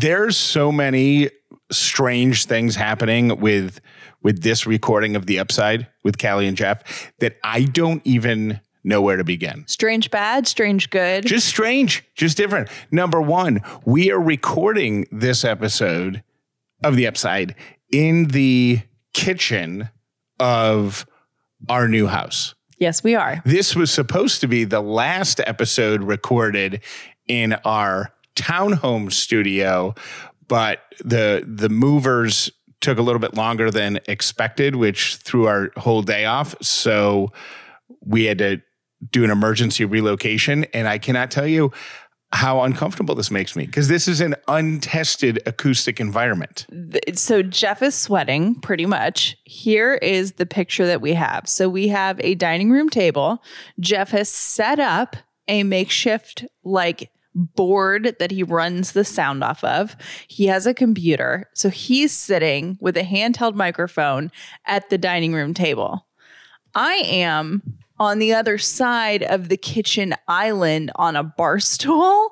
there's so many strange things happening with with this recording of the upside with Callie and Jeff that I don't even know where to begin. Strange bad, strange good. Just strange, just different. Number one, we are recording this episode of the upside in the kitchen of our new house. yes, we are. This was supposed to be the last episode recorded in our townhome studio, but the the movers took a little bit longer than expected, which threw our whole day off. So we had to do an emergency relocation, and I cannot tell you how uncomfortable this makes me because this is an untested acoustic environment. So Jeff is sweating pretty much. Here is the picture that we have. So we have a dining room table. Jeff has set up a makeshift like board that he runs the sound off of. He has a computer. So he's sitting with a handheld microphone at the dining room table. I am on the other side of the kitchen island on a bar stool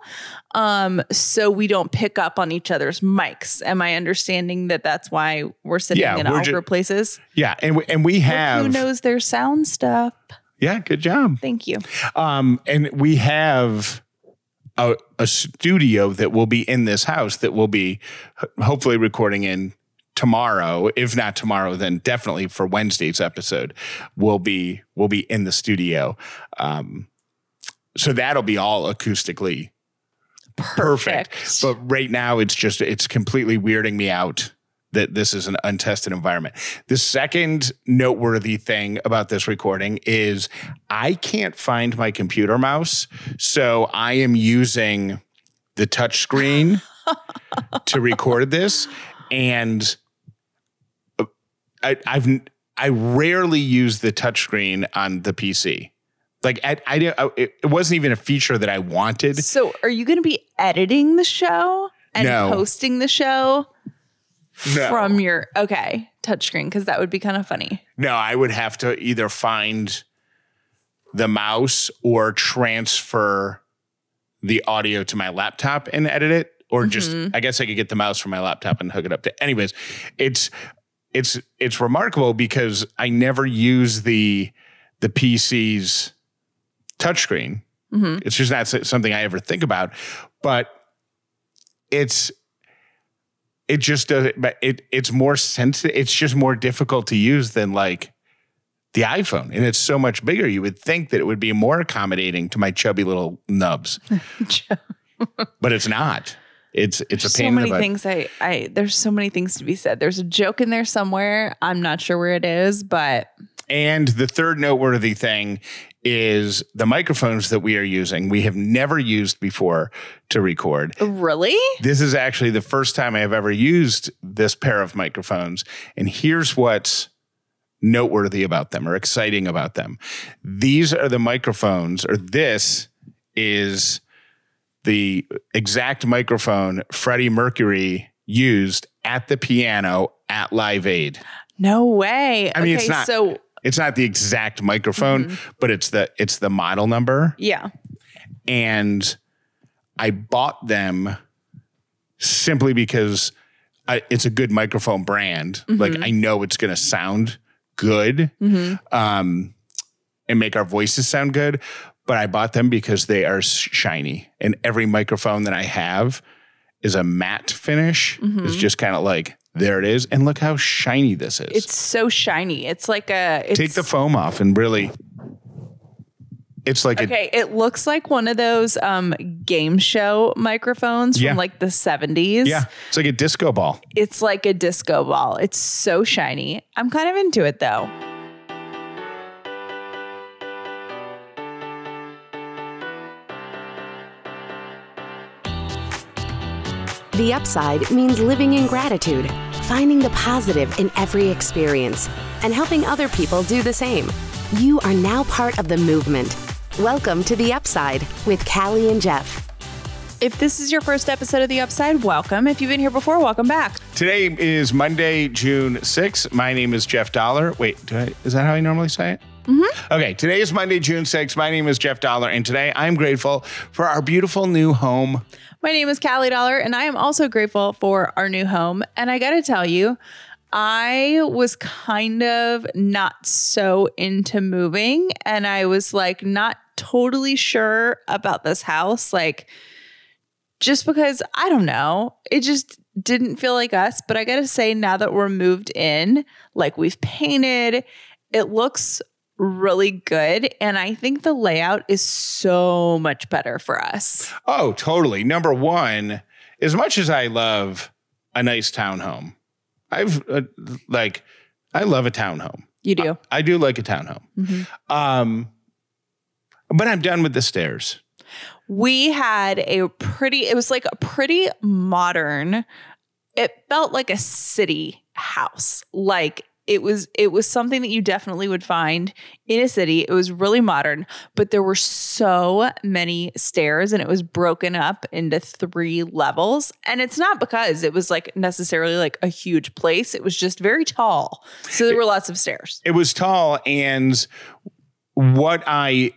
um so we don't pick up on each other's mics am i understanding that that's why we're sitting Yeah, in awkward ju- places Yeah, and we, and we have who knows their sound stuff yeah, good job. thank you Um, and we have a, a studio that will be in this house that will be hopefully recording in tomorrow. If not tomorrow, then definitely for Wednesday's episode, we'll be we'll be in the studio. Um, so that'll be all acoustically perfect. Perfect. But right now, it's just it's completely weirding me out that this is an untested environment. The second noteworthy thing about this recording is I can't find my computer mouse, so I am using the touch screen to record this, and uh, I, I've I rarely use the touchscreen on the PC. Like I, I, I, it it wasn't even a feature that I wanted. so are you going to be editing the show and No. posting the show No. from your okay touchscreen because that would be kind of funny No, I would have to either find the mouse or transfer the audio to my laptop and edit it, or just mm-hmm. I guess I could get the mouse from my laptop and hook it up to. Anyways, it's it's it's remarkable because I never use the the PC's touchscreen. Mm-hmm. It's just not something I ever think about, but it's it just doesn't but it it's more sensitive it's just more difficult to use than like the iphone and it's so much bigger. You would think that it would be more accommodating to my chubby little nubs. But it's not. It's it's a so pain in the many things I, I there's so many things to be said. There's a joke in there somewhere. I'm not sure where it is but And the third noteworthy thing is the microphones that we are using, we have never used before to record. really This is actually the first time I have ever used this pair of microphones. And here's what's noteworthy about them or exciting about them. These are the microphones, or this is the exact microphone Freddie Mercury used at the piano at Live Aid. no way I mean, okay it's not- so It's not the exact microphone, mm-hmm. but it's the it's the model number. yeah and I bought them simply because I, it's a good microphone brand. Like mm-hmm. I know it's going to sound good mm-hmm. um, and make our voices sound good. But I bought them because they are shiny, and every microphone that I have is a matte finish. It's just kind of like there it is, and look how shiny this is. it's so shiny it's like a it's, Take the foam off and really. It's like a okay it looks like one of those um game show microphones Yeah. from like the 70s yeah, it's like a disco ball. it's like a disco ball it's so shiny i'm kind of into it though The upside means living in gratitude, finding the positive in every experience, and helping other people do the same. You are now part of the movement. Welcome to The Upside with Callie and Jeff. If this is your first episode of The Upside, welcome. If you've been here before, welcome back. Today is Monday, June 6th. My name is Jeff Dollar. Wait, do I, is that how I normally say it? Mm-hmm. Okay, today is Monday, June 6th. My name is Jeff Dollar, and today I'm grateful for our beautiful new home. My name is Callie Dollar, and I am also grateful for our new home. And I got to tell you, I was kind of not so into moving, and I was like not totally sure about this house. Like, just because I don't know, it just didn't feel like us. But I got to say, now that we're moved in, like we've painted, it looks really good. And I think the layout is so much better for us. Oh, totally. Number one, as much as I love a nice townhome, I've uh, like, I love a townhome. You do. I do like a townhome. Mm-hmm. Um, but I'm done with the stairs. we had a pretty it was like a pretty modern it felt like a city house like it was it was something that you definitely would find in a city. It was really modern but there were so many stairs and it was broken up into three levels. And it's not because it was like necessarily like a huge place. It was just very tall. So there were lots of stairs. It was tall, and what I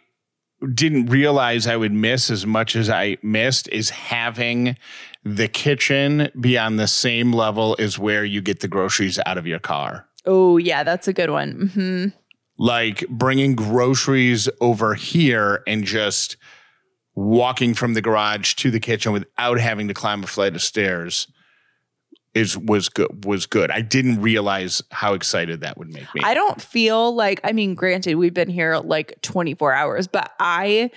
didn't realize I would miss as much as I missed is having the kitchen be on the same level as where you get the groceries out of your car. Oh yeah that's a good one hmm Like bringing groceries over here and just walking from the garage to the kitchen without having to climb a flight of stairs is was good was good. I didn't realize how excited that would make me. I don't feel like, I mean, granted, we've been here like 24 hours, but I,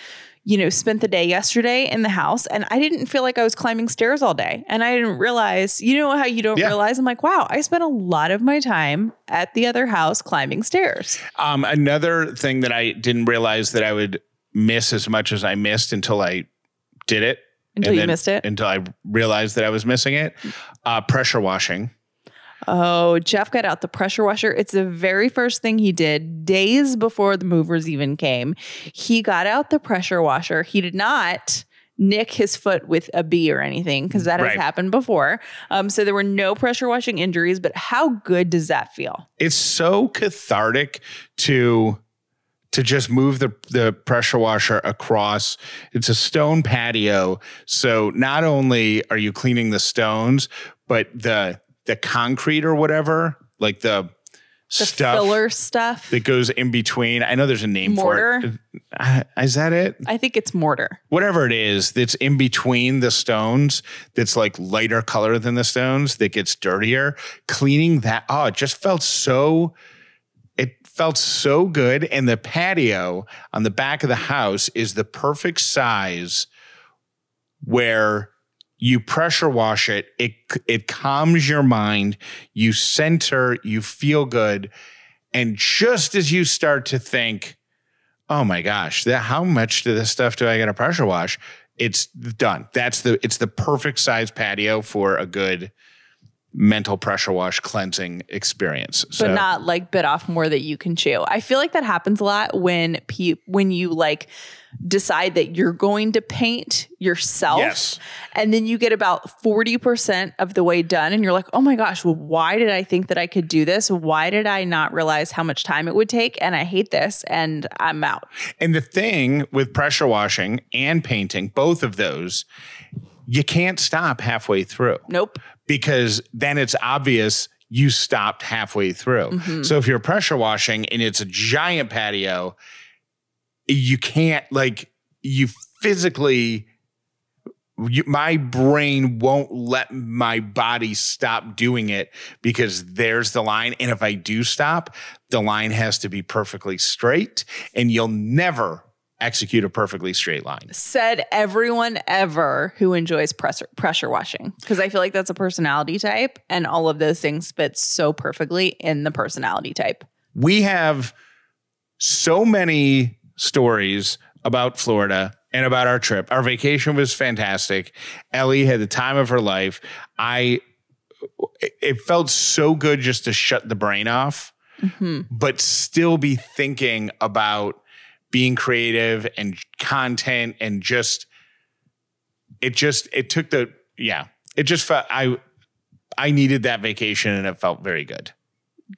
you know, spent the day yesterday in the house and I didn't feel like I was climbing stairs all day. And I didn't realize, you know, how you don't Yeah. realize? I'm like, wow, I spent a lot of my time at the other house climbing stairs. Um, another thing that I didn't realize that I would miss as much as I missed until I did it. Until you missed it. Until I realized that I was missing it. Uh, pressure washing. Oh, Jeff got out the pressure washer. It's the very first thing he did days before the movers even came. He got out the pressure washer. He did not nick his foot with a bee or anything because that has Right. happened before. Um, so there were no pressure washing injuries, but how good does that feel? It's so cathartic to to just move the the pressure washer across. It's a stone patio, so not only are you cleaning the stones, but the the concrete or whatever, like the, The stuff filler stuff. that goes in between. I know there's a name for Mortar? it. Uh, Is that it? I think it's mortar. whatever it is that's in between the stones that's like lighter color than the stones that gets dirtier cleaning that oh it just felt so it felt so good and the patio on the back of the house is the perfect size where you pressure wash it it it calms your mind you center you feel good and just as you start to think oh my gosh, that how much to this stuff do I get to pressure wash? It's done. That's the it's the perfect size patio for a good mental pressure wash cleansing experience. but not like bit off more that you can chew. I feel like that happens a lot when pe- when you like decide that you're going to paint yourself Yes. and then you get about 40% of the way done and you're like, "Oh my gosh, well, why did I think that I could do this? Why did I not realize how much time it would take and I hate this and I'm out." And the thing with pressure washing and painting, both of those, you can't stop halfway through. Nope. because then it's obvious you stopped halfway through. Mm-hmm. So if you're pressure washing and it's a giant patio, you can't like you physically you, my brain won't let my body stop doing it because there's the line and if I do stop, the line has to be perfectly straight and you'll never execute a perfectly straight line. Said everyone ever who enjoys pressure pressure washing because I feel like that's a personality type and all of those things fit so perfectly in the personality type. we have so many stories about Florida and about our trip. Our vacation was fantastic. Ellie had the time of her life. I it felt so good just to shut the brain off, mm-hmm. but still be thinking about being creative and content and just it just it took the yeah, it just felt I I needed that vacation and it felt very good.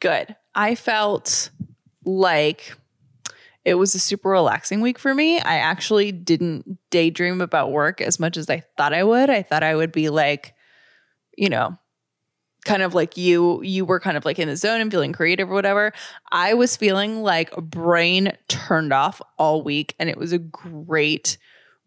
good. I felt like It was a super relaxing week for me. I actually didn't daydream about work as much as I thought I would. I thought I would be like, you know, kind of like you you were kind of like in the zone and feeling creative or whatever. I was feeling like brain turned off all week and it was a great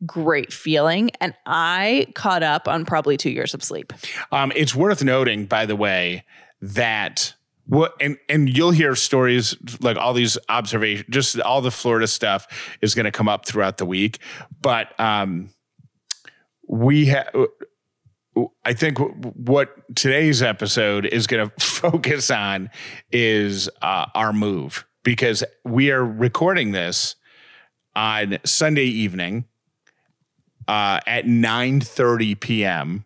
great feeling and I caught up on probably 2 years of sleep. Um, it's worth noting by the way that what and and you'll hear stories like all these observations just all the Florida stuff is going to come up throughout the week but um we have I think what today's episode is going to focus on is uh, our move because we are recording this on Sunday evening uh, at 9:30 p.m.,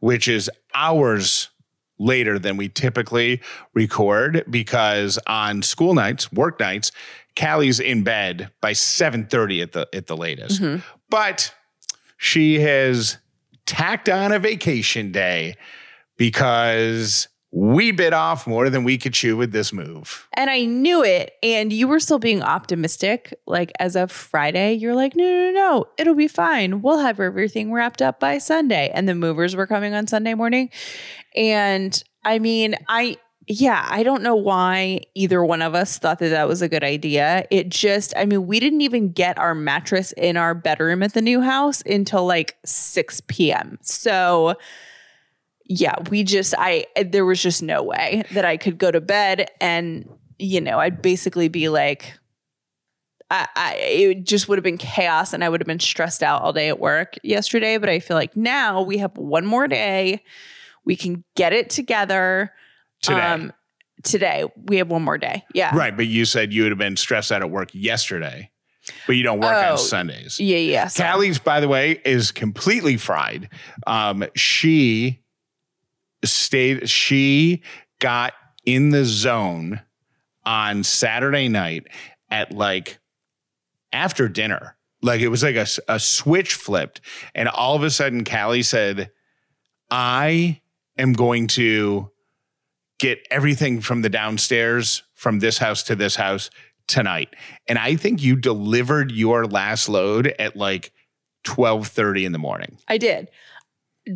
which is hours later than we typically record because on school nights, work nights, Callie's in bed by 7:30 at the at the latest. Mm-hmm. But she has tacked on a vacation day because we bit off more than we could chew with this move. And I knew it. And you were still being optimistic. Like as of Friday, you're like, no, no, no, it'll be fine. We'll have everything wrapped up by Sunday. And the movers were coming on Sunday morning. And I mean, I, yeah, I don't know why either one of us thought that that was a good idea. It just, I mean, we didn't even get our mattress in our bedroom at the new house until like 6 p.m. So, yeah, we just, I, there was just no way that I could go to bed and, you know, I'd basically be like, I, I, it just would have been chaos and I would have been stressed out all day at work yesterday. But I feel like now we have one more day. We can get it together today. Um, today we have one more day. Yeah. Right, but you said you would have been stressed out at work yesterday. But you don't work oh, on Sundays. Yeah, yeah. So. Callie's, by the way, is completely fried. Um, she stayed. She got in the zone on Saturday night at like after dinner. Like it was like a, a switch flipped, and all of a sudden, Callie said, "I am going to get everything from the downstairs from this house to this house tonight. And I think you delivered your last load at like 12:30 in the morning. I did.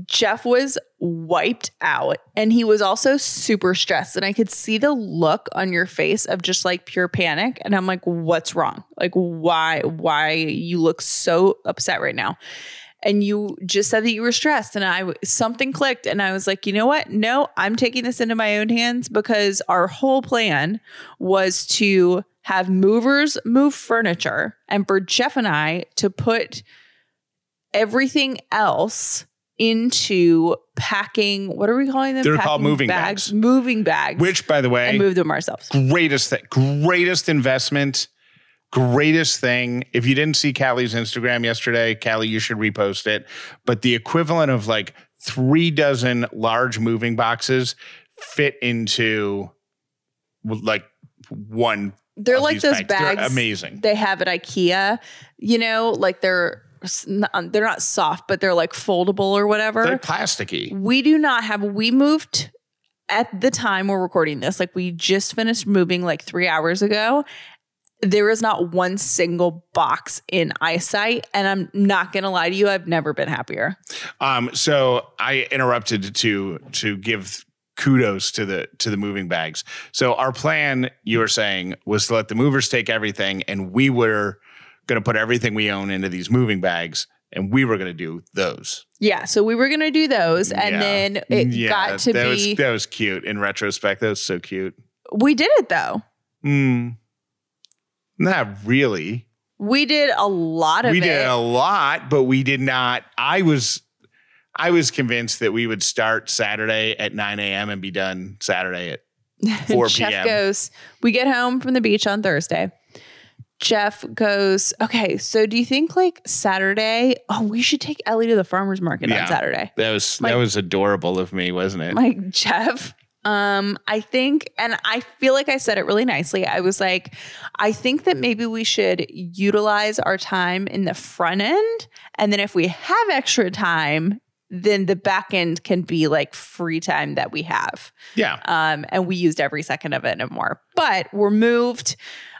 Jeff was wiped out and he was also super stressed and I could see the look on your face of just like pure panic and I'm like what's wrong? Like why why you look so upset right now? And you just said that you were stressed and I something clicked and I was like, "You know what? No, I'm taking this into my own hands because our whole plan was to have movers move furniture and for Jeff and I to put everything else into packing. What are we calling them? They're packing called moving bags. bags. Moving bags. Which, by the way, and move them ourselves. Greatest thing, greatest investment greatest thing. If you didn't see Callie's Instagram yesterday, Callie, you should repost it. But the equivalent of like three dozen large moving boxes fit into like one. They're like those bags. bags. They're amazing. They have at IKEA. You know, like they're uh, they're not soft, but they're like foldable or whatever. They're plasticky. We do not have. We moved at the time we're recording this. Like we just finished moving like three hours ago, there is not one single box in eyesight and i'm not gonna lie to you i've never been happier. Um so i interrupted to to give kudos to the to the moving bags. So our plan you were saying was to let the movers take everything and we were going to put everything we own into these moving bags and we were going to do those. Yeah so we were going to do those and yeah. then it yeah, got to that be was, that was cute in retrospect. That was so cute. We did it though. Hmm. Not really. We did a lot of we it. We did a lot, but we did not. I was I was convinced that we would start Saturday at 9 a.m. and be done Saturday at 4 Jeff p.m. goes, we get home from the beach on Thursday. Jeff goes, okay, so do you think like Saturday? Oh, we should take Ellie to the farmer's market yeah, on Saturday. That was like, that was adorable of me, wasn't it? Like Jeff, um, I think, and I feel like I said it really nicely. I was like, I think that maybe we should utilize our time in the front end. And then if we have extra time, then the back end can be like free time that we have. Yeah. Um, and we used every second of it and more. But we're moved.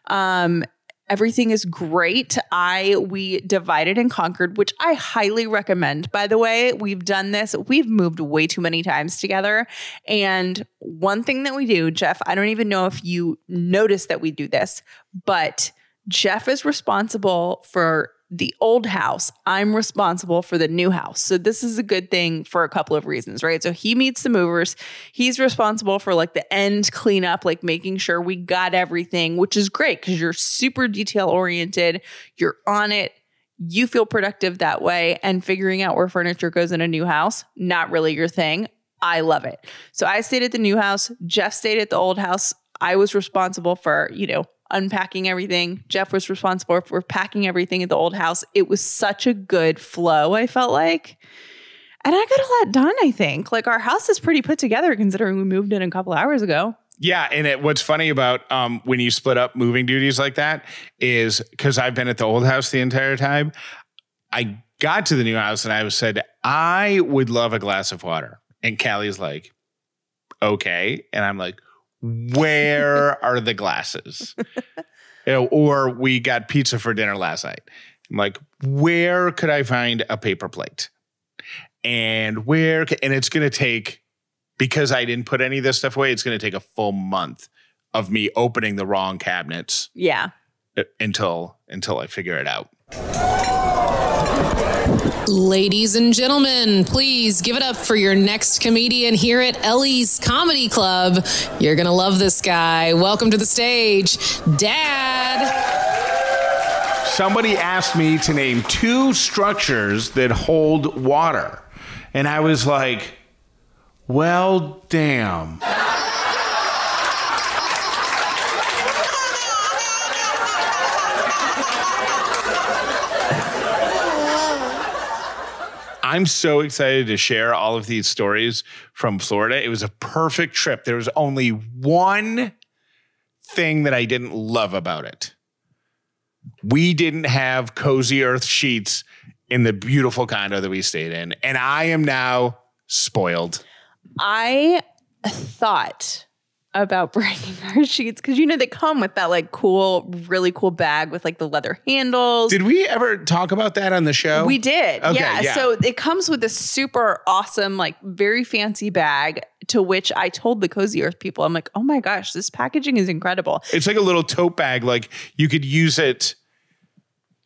Um, Everything is great. I we divided and conquered, which I highly recommend. By the way, we've done this. We've moved way too many times together. And one thing that we do, Jeff, I don't even know if you notice that we do this, but Jeff is responsible for the old house, I'm responsible for the new house. So this is a good thing for a couple of reasons, right? So he meets the movers. He's responsible for like the end cleanup, like making sure we got everything, which is great because you're super detail oriented. You're on it. You feel productive that way. And figuring out where furniture goes in a new house, not really your thing. I love it. So I stayed at the new house. Jeff stayed at the old house. I was responsible for, you know, unpacking everything. Jeff was responsible for packing everything at the old house. It was such a good flow, I felt like. And I got a lot done, I think. Like our house is pretty put together considering we moved in a couple hours ago. Yeah, and it, what's funny about um, when you split up moving duties like that is because I've been at the old house the entire time. I got to the new house and I said I would love a glass of water, and Callie's like, "Okay," and I'm like, where are the glasses? you know, or we got pizza for dinner last night. I'm like, where could I find a paper plate? And where, and it's going to take, because I didn't put any of this stuff away, it's going to take a full month of me opening the wrong cabinets. Yeah. Until, until I figure it out. Ladies and gentlemen, please give it up for your next comedian here at Ellie's Comedy Club. You're going to love this guy. Welcome to the stage, Dad. Somebody asked me to name two structures that hold water. And I was like, well, damn. I'm so excited to share all of these stories from Florida. It was a perfect trip. There was only one thing that I didn't love about it. We didn't have cozy earth sheets in the beautiful condo that we stayed in. And I am now spoiled. I thought about bringing our sheets because you know they come with that like cool, really cool bag with like the leather handles. Did we ever talk about that on the show? We did. Okay, yeah. yeah. So it comes with a super awesome, like very fancy bag. To which I told the Cozy Earth people, I'm like, oh my gosh, this packaging is incredible. It's like a little tote bag. Like you could use it.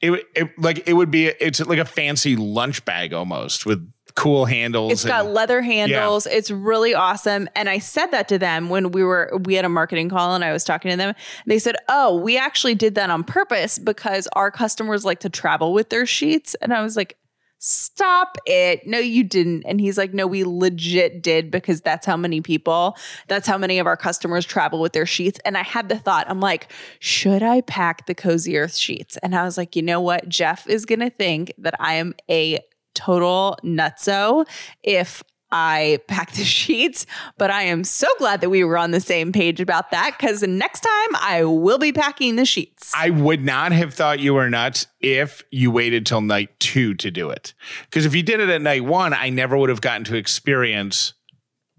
It, would- it like it would be. It's like a fancy lunch bag almost with cool handles. It's got leather handles. It's really awesome. And I said that to them when we were we had a marketing call and I was talking to them. They said, "Oh, we actually did that on purpose because our customers like to travel with their sheets." And I was like, "Stop it. No, you didn't." And he's like, "No, we legit did because that's how many people, that's how many of our customers travel with their sheets." And I had the thought, I'm like, "Should I pack the Cozy Earth sheets?" And I was like, "You know what? Jeff is going to think that I am a total nutso if I pack the sheets, but I am so glad that we were on the same page about that because next time I will be packing the sheets. I would not have thought you were nuts if you waited till night two to do it. Because if you did it at night one, I never would have gotten to experience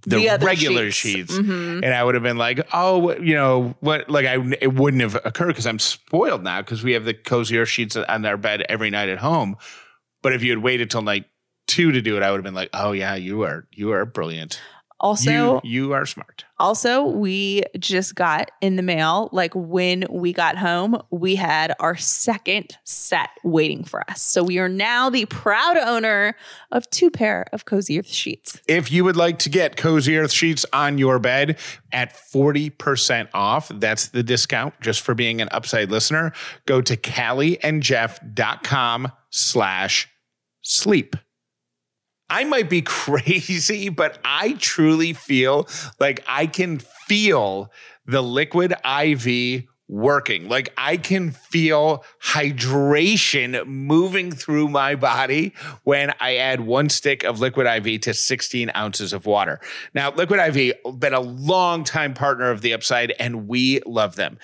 the, The regular sheets. sheets, Mhm. and I would have been like, "Oh, you know what?" Like, I it wouldn't have occurred because I'm spoiled now because we have the Cozy Earth sheets on our bed every night at home. But if you had waited till night two to do it, I would have been like, "Oh yeah, you are you are brilliant. Also, you you are smart." also we just got in the mail like when we got home, we had our second set waiting for us. So we are now the proud owner of two pair of cozy earth sheets. If you would like to get Cozy Earth sheets on your bed at 40% off, that's the discount just for being an upside listener. Go to callieandjeff.com slash sleep. I might be crazy, but I truly feel like I can feel the liquid IV working. Like I can feel hydration moving through my body when I add one stick of liquid IV to 16 ounces of water. Now, liquid IV been a long time partner of the Upside, and we love them.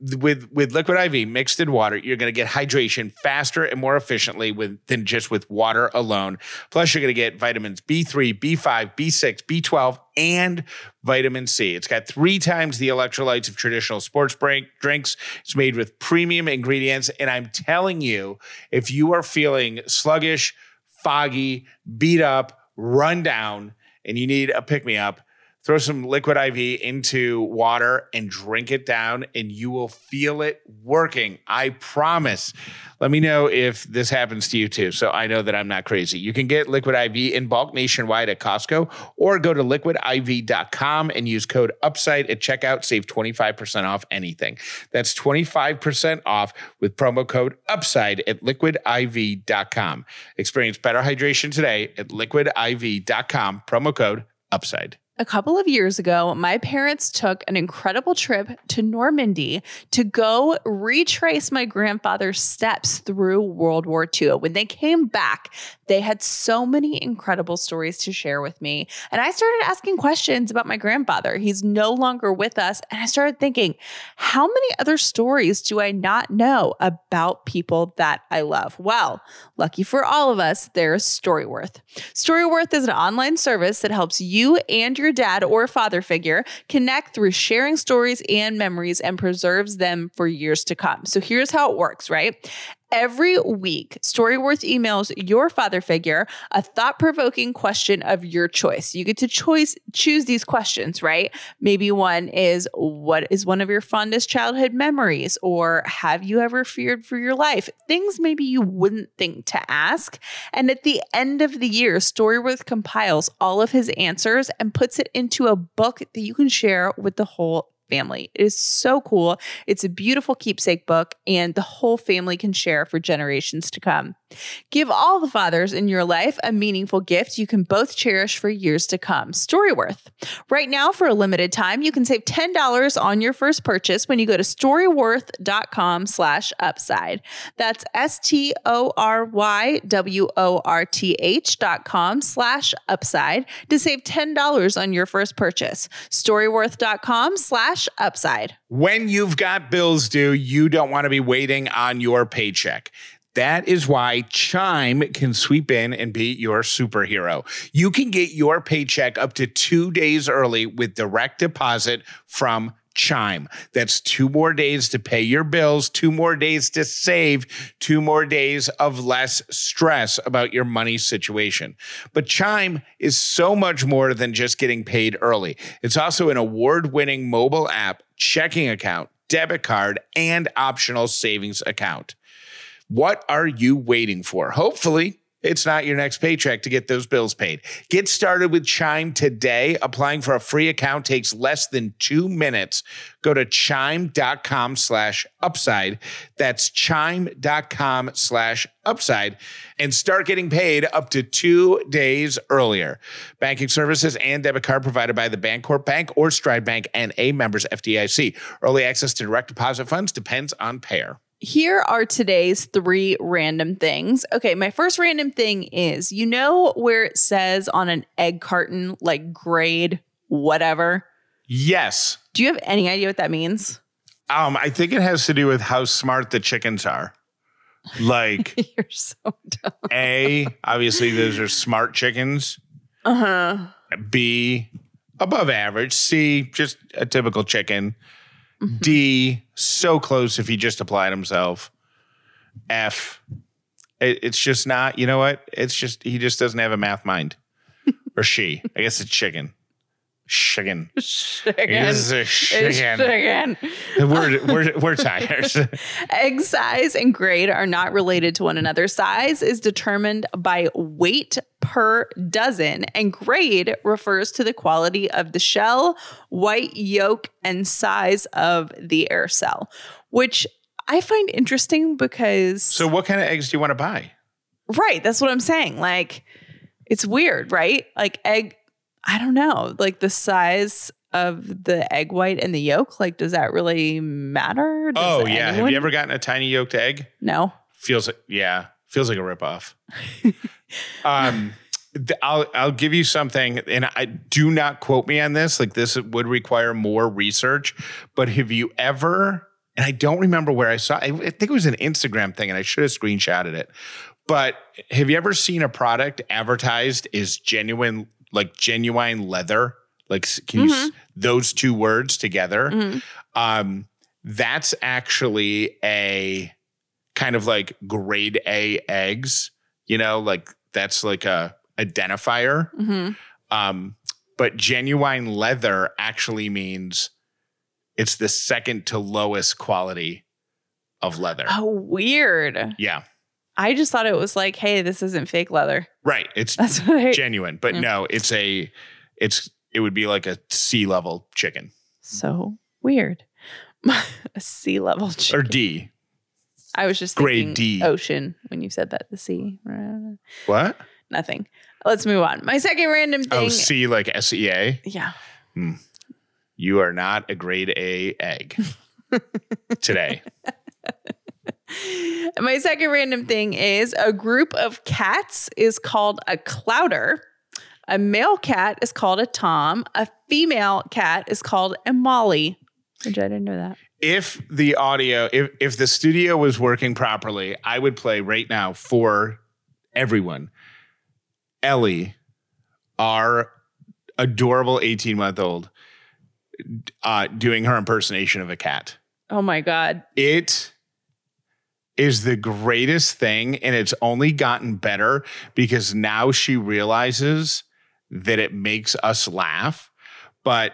With with liquid IV mixed in water, you're going to get hydration faster and more efficiently with than just with water alone. Plus, you're going to get vitamins B3, B5, B6, B12 and vitamin C. It's got three times the electrolytes of traditional sports drinks. It's made with premium ingredients. And I'm telling you, if you are feeling sluggish, foggy, beat up, run down, and you need a pick me up, throw some liquid IV into water and drink it down, and you will feel it working. I promise. Let me know if this happens to you too. So I know that I'm not crazy. You can get liquid IV in bulk nationwide at Costco or go to liquidiv.com and use code UPSIDE at checkout. Save 25% off anything. That's 25% off with promo code UPSIDE at liquidiv.com. Experience better hydration today at liquidiv.com. Promo code UPSIDE. A couple of years ago, my parents took an incredible trip to Normandy to go retrace my grandfather's steps through World War II. When they came back, they had so many incredible stories to share with me. And I started asking questions about my grandfather. He's no longer with us. And I started thinking, how many other stories do I not know about people that I love? Well, lucky for all of us, there's Storyworth. Storyworth is an online service that helps you and your dad or father figure connect through sharing stories and memories and preserves them for years to come. So here's how it works, right? Every week, Storyworth emails your father figure a thought provoking question of your choice. You get to choice choose these questions, right? Maybe one is what is one of your fondest childhood memories or have you ever feared for your life? Things maybe you wouldn't think to ask. And at the end of the year, Storyworth compiles all of his answers and puts it into a book that you can share with the whole family. It is so cool. It's a beautiful keepsake book, and the whole family can share for generations to come. Give all the fathers in your life a meaningful gift you can both cherish for years to come. Storyworth. Right now, for a limited time, you can save $10 on your first purchase when you go to storyworth.com slash upside. That's S-T-O-R-Y-W-O-R-T-H dot com slash upside to save $10 on your first purchase. Storyworth.com slash upside. When you've got bills due, you don't want to be waiting on your paycheck. That is why Chime can sweep in and be your superhero. You can get your paycheck up to two days early with direct deposit from Chime. That's two more days to pay your bills, two more days to save, two more days of less stress about your money situation. But Chime is so much more than just getting paid early. It's also an award winning mobile app, checking account, debit card, and optional savings account. What are you waiting for? Hopefully, it's not your next paycheck to get those bills paid. Get started with Chime today. Applying for a free account takes less than two minutes. Go to chime.com slash upside. That's chime.com slash upside and start getting paid up to two days earlier. Banking services and debit card provided by the Bancorp Bank or Stride Bank and a members FDIC. Early access to direct deposit funds depends on payer here are today's three random things. Okay, my first random thing is you know where it says on an egg carton, like grade whatever? Yes. Do you have any idea what that means? Um, I think it has to do with how smart the chickens are. Like you're so dumb. A, obviously those are smart chickens. Uh-huh. B, above average. C, just a typical chicken. D, so close if he just applied himself. F, it, it's just not, you know what? It's just, he just doesn't have a math mind. or she. I guess it's chicken. Chicken. Chicken. It's a. It's chicken. We're, we're, we're tired. Egg size and grade are not related to one another. Size is determined by weight per dozen, and grade refers to the quality of the shell, white yolk, and size of the air cell, which I find interesting because. so, what kind of eggs do you want to buy? Right. That's what I'm saying. Like, it's weird, right? Like, egg, I don't know, like the size of the egg white and the yolk. Like, does that really matter? Does oh, yeah. Have you ever gotten a tiny yolked egg? No. Feels like, yeah, feels like a ripoff. um, th- I'll I'll give you something, and I do not quote me on this. Like this would require more research. But have you ever? And I don't remember where I saw. I think it was an Instagram thing, and I should have screenshotted it. But have you ever seen a product advertised as genuine, like genuine leather, Like, can you s- those two words together? Mhm. Um, that's actually a kind of like grade A eggs. You know, like that's like a identifier. Mhm. Um, but genuine leather actually means it's the second to lowest quality of leather. Oh, weird. Yeah, I just thought it was like, hey, this isn't fake leather. right. It's That's what I. genuine, but Yeah. no, it's a, it's it would be like a sea level chicken so weird. a sea level chicken. or. D. I was just grade thinking D. ocean when you said that. The sea. What? Nothing. Let's move on. My second random oh, thing. Oh, C like S E A. yeah. Hmm. You are not a grade A egg today. My second random thing is a group of cats is called a clowder. A male cat is called a tom. A female cat is called a molly. Which I didn't know that. If the audio, if if the studio was working properly, I would play right now for everyone. Ellie, our adorable 18 month old, uh, doing her impersonation of a cat. Oh my god. It is the greatest thing, and it's only gotten better because now she realizes that it makes us laugh. But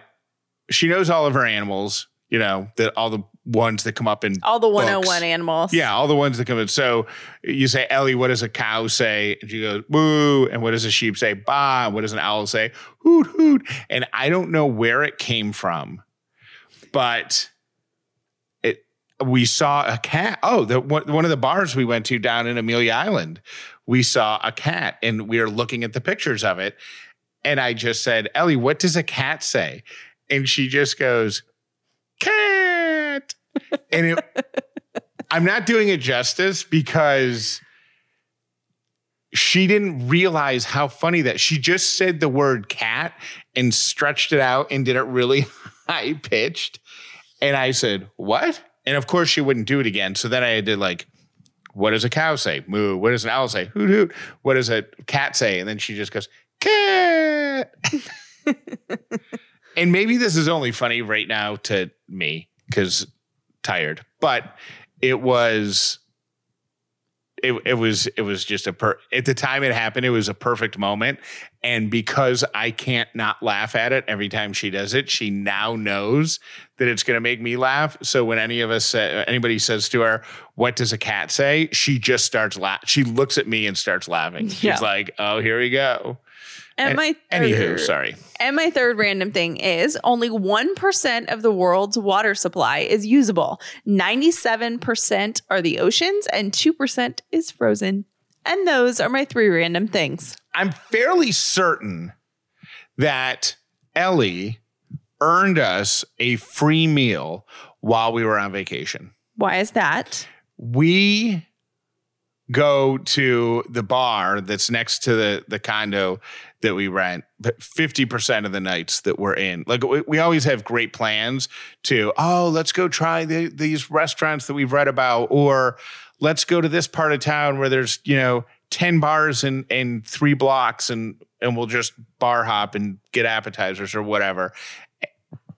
she knows all of her animals, you know, that all the ones that come up in All the 101 Books. Oh animals. yeah, all the ones that come in. So you say, Ellie, what does a cow say? And she goes, boo. And what does a sheep say? Bah. And what does an owl say? Hoot, hoot. And I don't know where it came from, but we saw a cat. Oh, the one, of the bars we went to down in Amelia Island, we saw a cat and we were looking at the pictures of it. And I just said, Ellie, what does a cat say? And she just goes, cat. And it I'm not doing it justice because she didn't realize how funny that she just said the word cat and stretched it out and did it really high pitched. And I said, What? And of course she wouldn't do it again. So then I had to like, what does a cow say? Moo. What does an owl say? Hoot hoot. What does a cat say? And then she just goes, cat. and maybe this is only funny right now to me because tired, but it was it, it was it was just a per at the time it happened it was a perfect moment and because i can't not laugh at it every time she does it she now knows that it's going to make me laugh so when any of us say, anybody says to her what does a cat say she just starts laugh she looks at me and starts laughing she's Yeah. like oh here we go And my anywho third- sorry And my third random thing is only 1% of the world's water supply is usable. 97% are the oceans and 2% is frozen. And those are my three random things. I'm fairly certain that Ellie earned us a free meal while we were on vacation. Why is that? We go to the bar that's next to the, the condo that we rent, but 50% of the nights that we're in, like we, we always have great plans to, oh, let's go try the, these restaurants that we've read about, or let's go to this part of town where there's, you know, 10 bars and and three blocks and, and we'll just bar hop and get appetizers or whatever.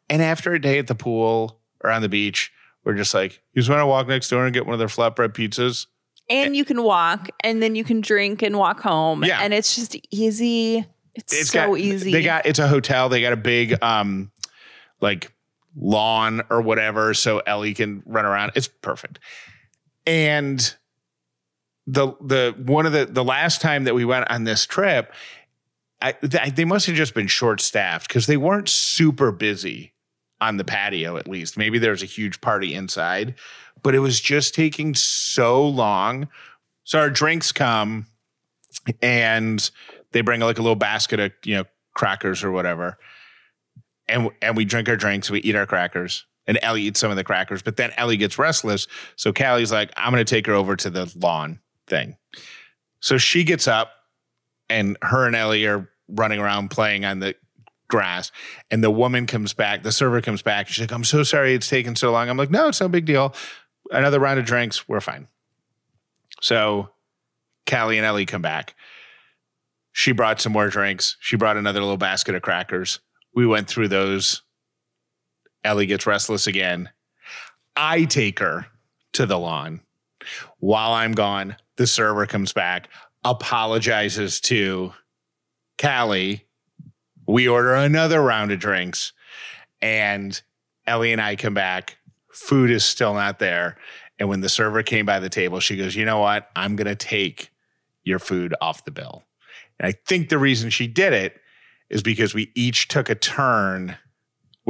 And after a day at the pool or on the beach, we're just like, you just want to walk next door and get one of their flatbread pizzas? And you can walk and then you can drink and walk home. Yeah. And it's just easy. It's, so got, easy. They got it's a hotel. They got a big um like lawn or whatever, so Ellie can run around. It's perfect. And the the one of the the last time that we went on this trip, I they must have just been short staffed because they weren't super busy on the patio. At least maybe there was a huge party inside, but it was just taking so long. So our drinks come, and they bring like a little basket of you know crackers or whatever, and and we drink our drinks, we eat our crackers, and Ellie eats some of the crackers, but then Ellie gets restless, so Callie's like, I'm gonna take her over to the lawn thing, so she gets up, and her and Ellie are running around playing on the grass, and the woman comes back, the server comes back, she's like, I'm so sorry it's taken so long. I'm like, no, it's no big deal. Another round of drinks, we're fine. So Callie and Ellie come back. She brought some more drinks. She brought another little basket of crackers. we went through those. Ellie gets restless again. I take her to the lawn. While I'm gone, the server comes back, apologizes to Callie. We order another round of drinks, and Ellie and I come back. Food is still not there. And when the server came by the table, she goes, You know what? I'm going to take your food off the bill. And I think the reason she did it is because we each took a turn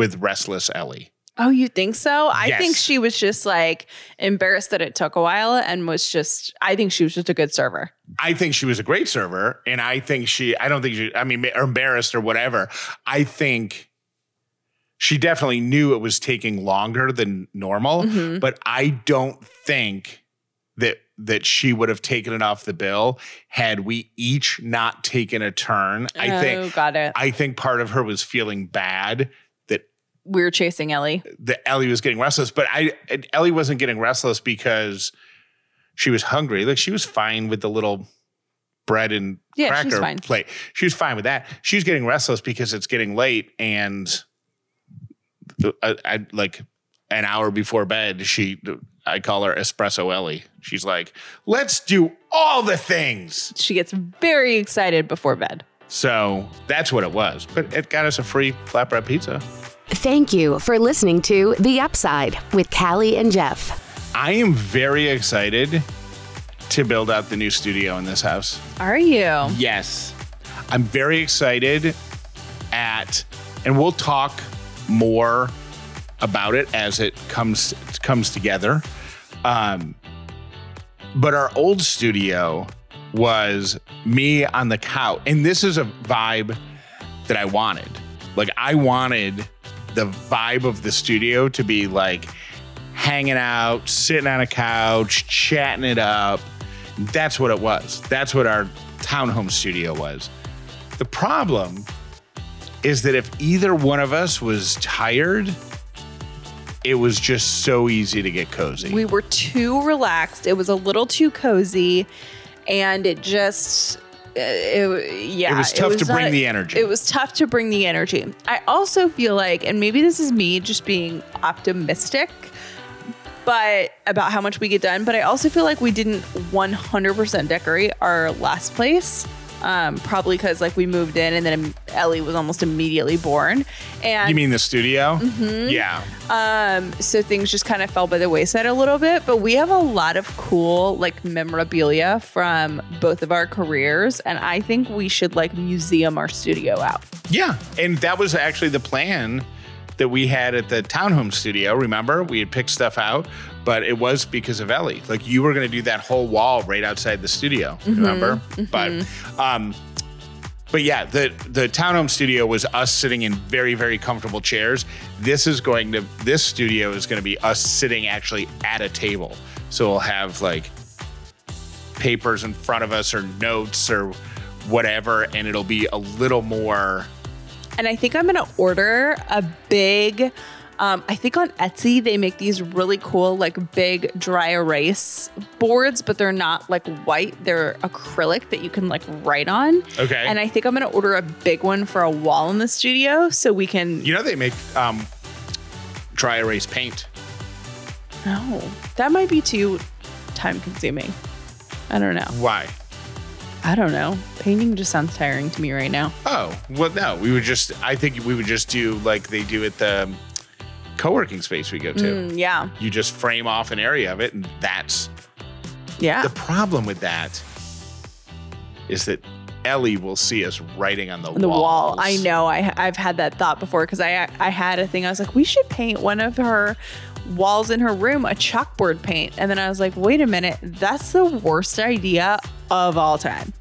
with Restless Ellie. Oh, you think so? I Yes. think she was just like embarrassed that it took a while and was just, I think she was just a good server. I think she was a great server, and I think she. I don't think she. I mean, or embarrassed or whatever. I think she definitely knew it was taking longer than normal, Mhm. but I don't think that that she would have taken it off the bill had we each not taken a turn. I oh, think. got it. I think part of her was feeling bad we were chasing Ellie. that Ellie was getting restless, but I Ellie wasn't getting restless because she was hungry. Like she was fine with the little bread and Yeah, cracker plate. She was fine with that. She was getting restless because it's getting late and I, uh, I like an hour before bed. She I call her espresso Ellie. She's like, let's do all the things. She gets very excited before bed. So that's what it was. But it got us a free flatbread pizza. Thank you for listening to The Upside with Callie and Jeff. I am very excited to build out the new studio in this house. Are you? Yes. I'm very excited at and we'll talk more about it as it comes comes together. Um but our old studio was me on the couch and this is a vibe that I wanted. Like I wanted the vibe of the studio to be like hanging out, sitting on a couch, chatting it up. That's what it was. That's what our townhome studio was. The problem is that if either one of us was tired, it was just so easy to get cozy. We were too relaxed. It was a little too cozy, and it just, it, yeah, It was tough to bring not- the energy. It was tough to bring the energy. I also feel like, and maybe this is me just being optimistic, but about how much we get done. But I also feel like we didn't 100% decorate our last place. Um, probably because like we moved in and then Ellie was almost immediately born, and you mean the studio? Mm-hmm. Yeah. um, so things just kind of fell by the wayside a little bit, but we have a lot of cool like memorabilia from both of our careers, and I think we should like museum our studio out. Yeah. And that was actually the plan that we had at the townhome studio. Remember, we had picked stuff out, but it was because of Ellie. Like you were going to do that whole wall right outside the studio. Remember? But, um, but yeah, the the townhome studio was us sitting in very very comfortable chairs. This is going to this studio is going to be us sitting actually at a table. So we'll have like papers in front of us or notes or whatever, and it'll be a little more. And I think I'm gonna order a big. Um, I think on Etsy they make these really cool like big dry erase boards, but they're not like white; they're acrylic that you can like write on. Okay. And I think I'm gonna order a big one for a wall in the studio so we can. You know they make um, dry erase paint. No, that might be too time consuming. I don't know. Why? I don't know. Painting just sounds tiring to me right now. Oh well, no. We would just. I think we would just do like they do at the co-working space we go to. Mm, yeah. You just frame off an area of it, and that's Yeah. the problem with that. Is that Ellie will see us writing on the, the wall. I know. I I've had that thought before because I I had a thing. I was like, we should paint one of her walls in her room a chalkboard paint, and then I was like, wait a minute, that's the worst idea of all time.